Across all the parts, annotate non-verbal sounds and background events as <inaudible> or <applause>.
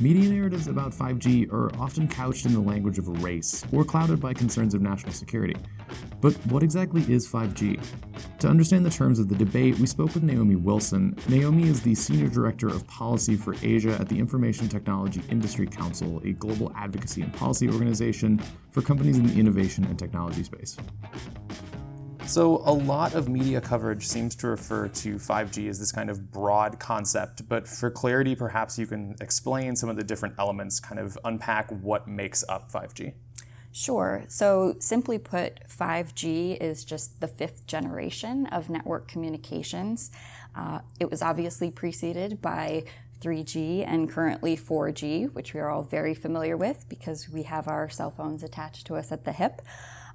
Media narratives about 5G are often couched in the language of race or clouded by concerns of national security. But what exactly is 5G? To understand the terms of the debate, we spoke with Naomi Wilson. Naomi is the Senior Director of Policy for Asia at the Information Technology Industry Council, a global advocacy and policy organization for companies in the innovation and technology space. So, a lot of media coverage seems to refer to 5G as this kind of broad concept, but for clarity, perhaps you can explain some of the different elements, kind of unpack what makes up 5G. Sure. So, simply put, 5G is just the fifth generation of network communications. Uh, it was obviously preceded by 3G and currently 4G, which we are all very familiar with because we have our cell phones attached to us at the hip.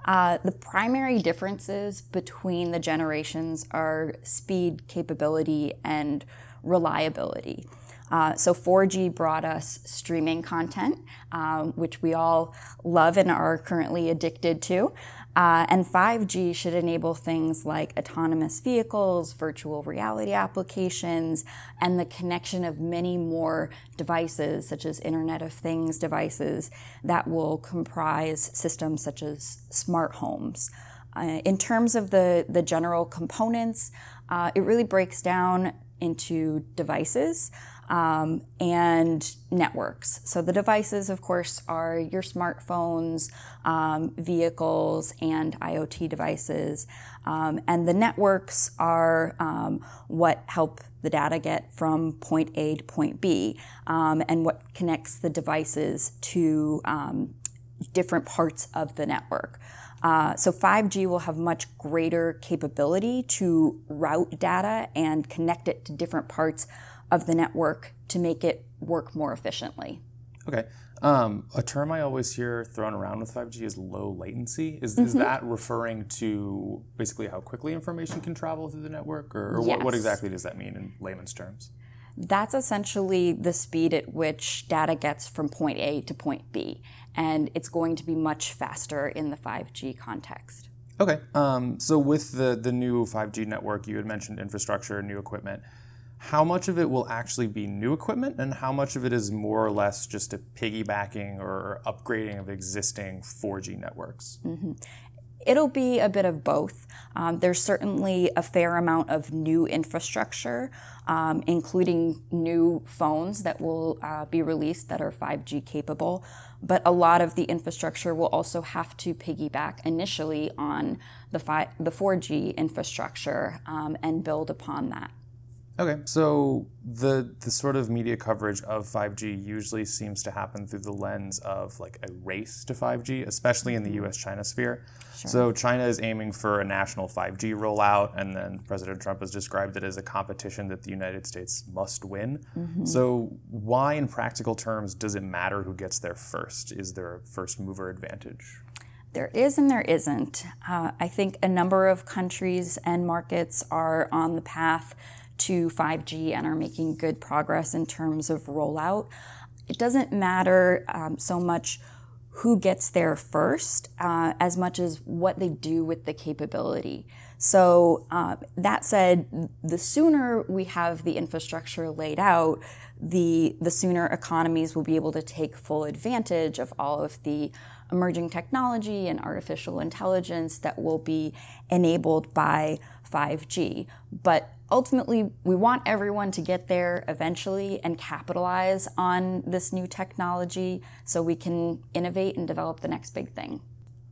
Uh, the primary differences between the generations are speed, capability, and reliability. Uh, so 4G brought us streaming content, um, which we all love and are currently addicted to. Uh, and 5G should enable things like autonomous vehicles, virtual reality applications, and the connection of many more devices, such as Internet of Things devices, that will comprise systems such as smart homes. Uh, in terms of the, the general components, uh, it really breaks down into devices um, and networks. So the devices, of course, are your smartphones, um, vehicles, and IoT devices. Um, and the networks are um, what help the data get from point A to point B um, and what connects the devices to um, different parts of the network. Uh, so 5G will have much greater capability to route data and connect it to different parts of the network to make it work more efficiently. Okay. Um, a term I always hear thrown around with 5G is low latency. Is, mm-hmm. is that referring to basically how quickly information can travel through the network, or, or yes. what, what exactly does that mean in layman's terms? That's essentially the speed at which data gets from point A to point B, and it's going to be much faster in the 5G context. Okay, um, so with the, the new 5G network, you had mentioned infrastructure, new equipment how much of it will actually be new equipment and how much of it is more or less just a piggybacking or upgrading of existing 4G networks? Mm-hmm. It'll be a bit of both. Um, there's certainly a fair amount of new infrastructure, um, including new phones that will uh, be released that are 5G capable. But a lot of the infrastructure will also have to piggyback initially on the, fi- the 4G infrastructure um, and build upon that. Okay, so the the sort of media coverage of 5G usually seems to happen through the lens of like a race to 5G, especially in the mm-hmm. U.S.-China sphere. Sure. So China is aiming for a national 5G rollout, and then President Trump has described it as a competition that the United States must win. Mm-hmm. So why, in practical terms, does it matter who gets there first? Is there a first mover advantage? There is and there isn't. Uh, I think a number of countries and markets are on the path to 5G and are making good progress in terms of rollout. It doesn't matter um, so much who gets there first uh, as much as what they do with the capability. So, uh, that said, the sooner we have the infrastructure laid out, the, the sooner economies will be able to take full advantage of all of the emerging technology and artificial intelligence that will be enabled by 5G. But ultimately, we want everyone to get there eventually and capitalize on this new technology so we can innovate and develop the next big thing.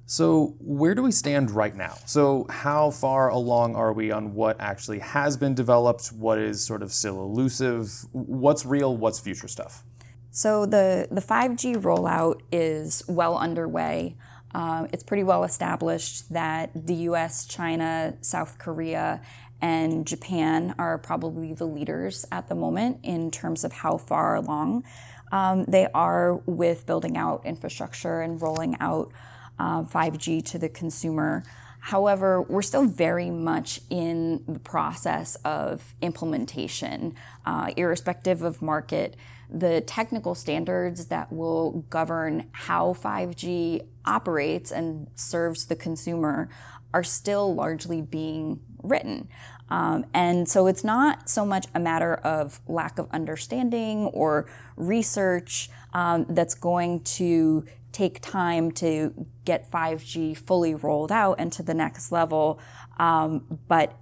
So, where do we stand right now? So, how far along are we on what actually has been developed? What is sort of still elusive? What's real? What's future stuff? So, the, the 5G rollout is well underway. Uh, it's pretty well established that the US, China, South Korea, and Japan are probably the leaders at the moment in terms of how far along um, they are with building out infrastructure and rolling out uh, 5G to the consumer. However, we're still very much in the process of implementation, uh, irrespective of market. The technical standards that will govern how 5G operates and serves the consumer are still largely being written. Um, and so it's not so much a matter of lack of understanding or research um, that's going to take time to get 5G fully rolled out and to the next level. Um, but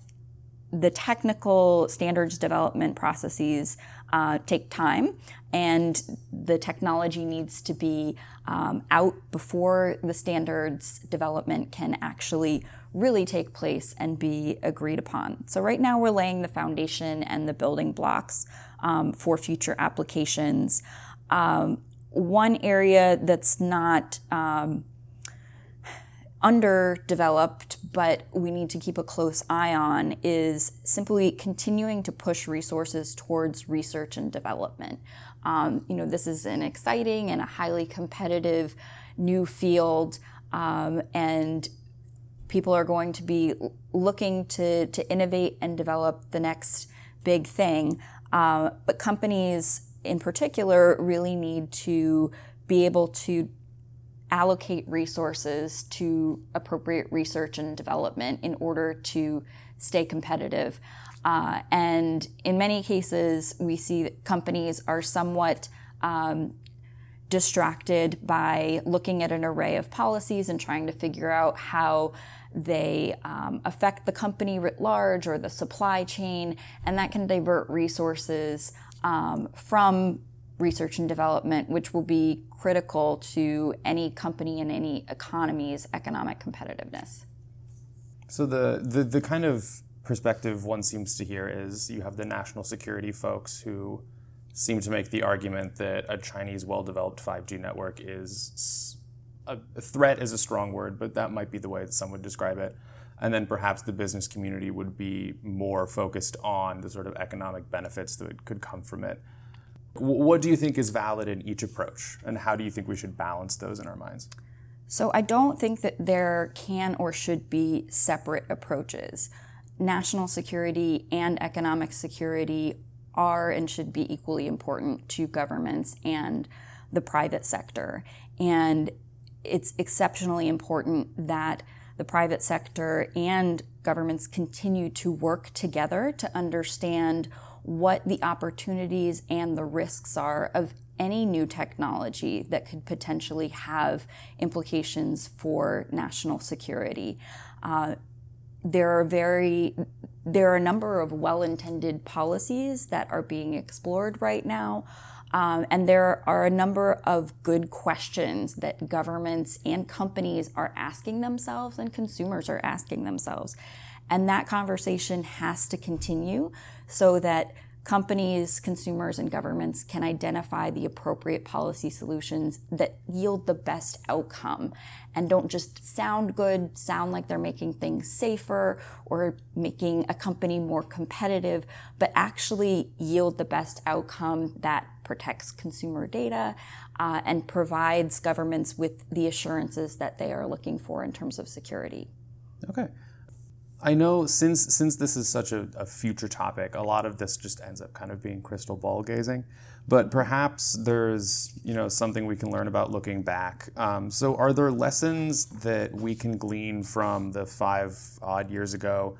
the technical standards development processes uh, take time, and the technology needs to be um, out before the standards development can actually really take place and be agreed upon. So, right now, we're laying the foundation and the building blocks um, for future applications. Um, one area that's not um, underdeveloped, but we need to keep a close eye on is simply continuing to push resources towards research and development. Um, you know, this is an exciting and a highly competitive new field, um, and people are going to be looking to, to innovate and develop the next big thing. Uh, but companies in particular really need to be able to allocate resources to appropriate research and development in order to stay competitive. Uh, and in many cases, we see that companies are somewhat um, distracted by looking at an array of policies and trying to figure out how they um, affect the company writ large or the supply chain, and that can divert resources um, from research and development, which will be critical to any company and any economy's economic competitiveness. So the, the, the kind of perspective one seems to hear is you have the national security folks who seem to make the argument that a Chinese well-developed 5G network is a, threat is a strong word, but that might be the way that some would describe it. And then perhaps the business community would be more focused on the sort of economic benefits that could come from it. What do you think is valid in each approach, and how do you think we should balance those in our minds? So, I don't think that there can or should be separate approaches. National security and economic security are and should be equally important to governments and the private sector. And it's exceptionally important that the private sector and governments continue to work together to understand what the opportunities and the risks are of any new technology that could potentially have implications for national security. Uh, there are very there are a number of well-intended policies that are being explored right now. Um, and there are a number of good questions that governments and companies are asking themselves and consumers are asking themselves. And that conversation has to continue so that companies, consumers, and governments can identify the appropriate policy solutions that yield the best outcome and don't just sound good, sound like they're making things safer or making a company more competitive, but actually yield the best outcome that protects consumer data uh, and provides governments with the assurances that they are looking for in terms of security. Okay. I know since since this is such a, a, future topic, a lot of this just ends up kind of being crystal ball gazing. But perhaps there's you know something we can learn about looking back. Um, so, are there lessons that we can glean from the five odd years ago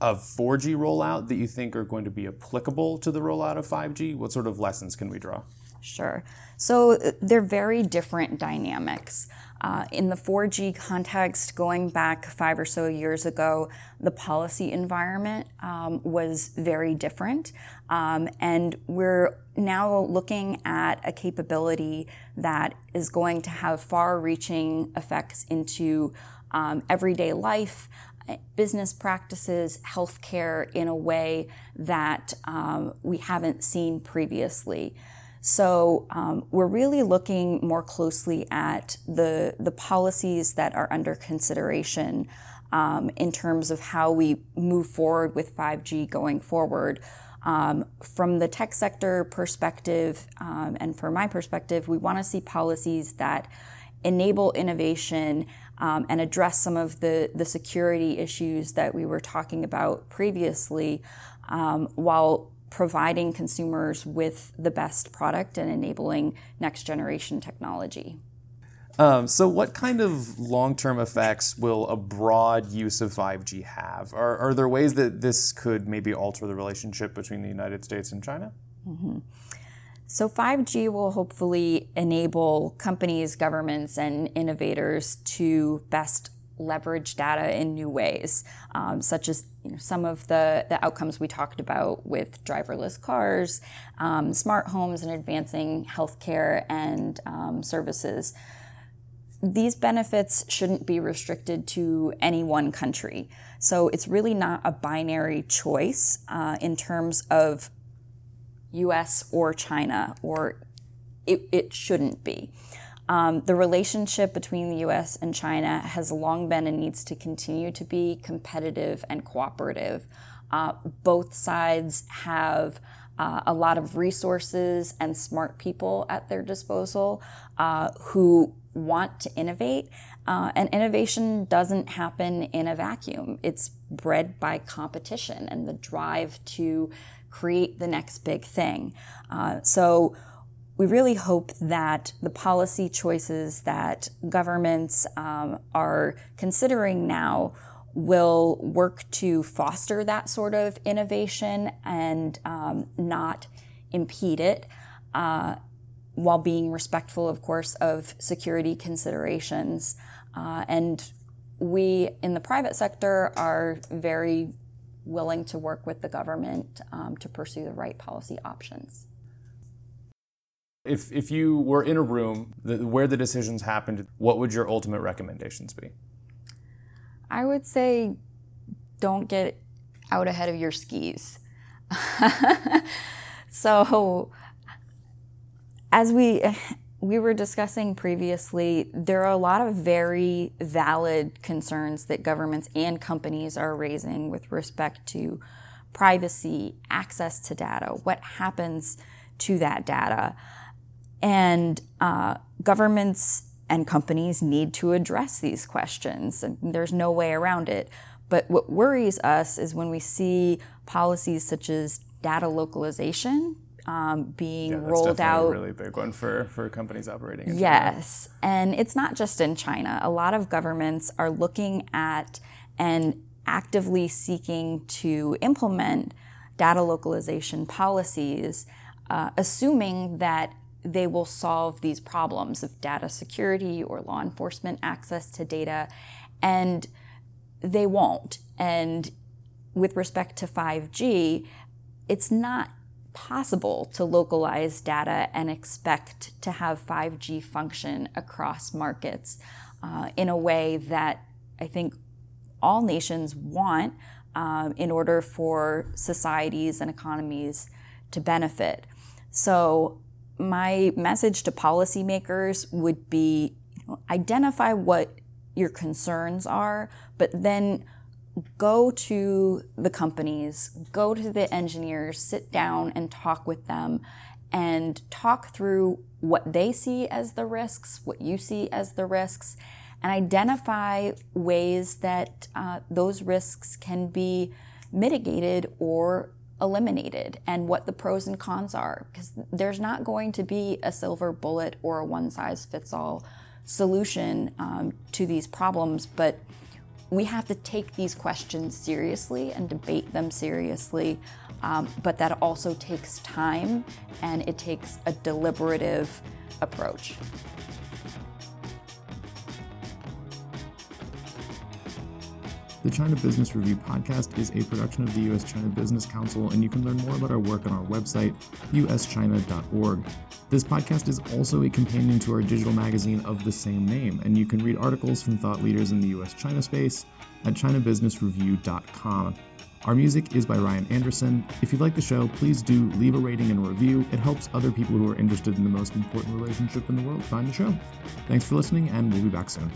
of 4G rollout that you think are going to be applicable to the rollout of 5G? What sort of lessons can we draw? Sure. So uh, they're very different dynamics. Uh, in the 4G context, going back five or so years ago, the policy environment um, was very different. Um, and we're now looking at a capability that is going to have far reaching effects into um, everyday life, business practices, healthcare in a way that um, we haven't seen previously. So um, we're really looking more closely at the the policies that are under consideration um, in terms of how we move forward with 5G going forward. Um, from the tech sector perspective, um, and from my perspective, we want to see policies that enable innovation um, and address some of the, the security issues that we were talking about previously, um, while providing consumers with the best product and enabling next generation technology. Um, so, what kind of long term effects will a broad use of 5G have? Are, are there ways that this could maybe alter the relationship between the United States and China? Mm-hmm. So, 5G will hopefully enable companies, governments, and innovators to best leverage data in new ways, um, such as you know, some of the, the outcomes we talked about with driverless cars, um, smart homes, and advancing healthcare and um, services. These benefits shouldn't be restricted to any one country. So it's really not a binary choice uh, in terms of US or China, or it, it shouldn't be. Um, the relationship between the US and China has long been and needs to continue to be competitive and cooperative. Uh, both sides have uh, a lot of resources and smart people at their disposal uh, who want to innovate. Uh, and innovation doesn't happen in a vacuum. It's bred by competition and the drive to create the next big thing. Uh, so we really hope that the policy choices that governments um, are considering now will work to foster that sort of innovation and um, not impede it, uh, while being respectful, of course, of security considerations. Uh, and we in the private sector are very willing to work with the government um, to pursue the right policy options. If, if you were in a room where the decisions happened, what would your ultimate recommendations be? I would say don't get out ahead of your skis. <laughs> so, as we we were discussing previously, there are a lot of very valid concerns that governments and companies are raising with respect to privacy, access to data, what happens to that data. And uh, governments and companies need to address these questions. And there's no way around it. But what worries us is when we see policies such as data localization um, being yeah, rolled out. That's a really big one for, for companies operating in yes. China. And it's not just in China. A lot of governments are looking at and actively seeking to implement data localization policies, uh, assuming that they will solve these problems of data security or law enforcement access to data, and they won't. And with respect to 5G, it's not possible to localize data and expect to have 5G function across markets uh, in a way that I think all nations want um, in order for societies and economies to benefit. So my message to policymakers would be identify what your concerns are, but then go to the companies, go to the engineers, sit down and talk with them and talk through what they see as the risks, what you see as the risks, and identify ways that uh, those risks can be mitigated or eliminated and what the pros and cons are. Because there's not going to be a silver bullet or a one size fits all solution um, to these problems, but we have to take these questions seriously and debate them seriously. Um, but that also takes time and it takes a deliberative approach. The China Business Review podcast is a production of the U.S. China Business Council, and you can learn more about our work on our website, uschina.org. This podcast is also a companion to our digital magazine of the same name, and you can read articles from thought leaders in the U.S. China space at chinabusinessreview.com. Our music is by Ryan Anderson. If you like the show, please do leave a rating and a review. It helps other people who are interested in the most important relationship in the world find the show. Thanks for listening, and we'll be back soon.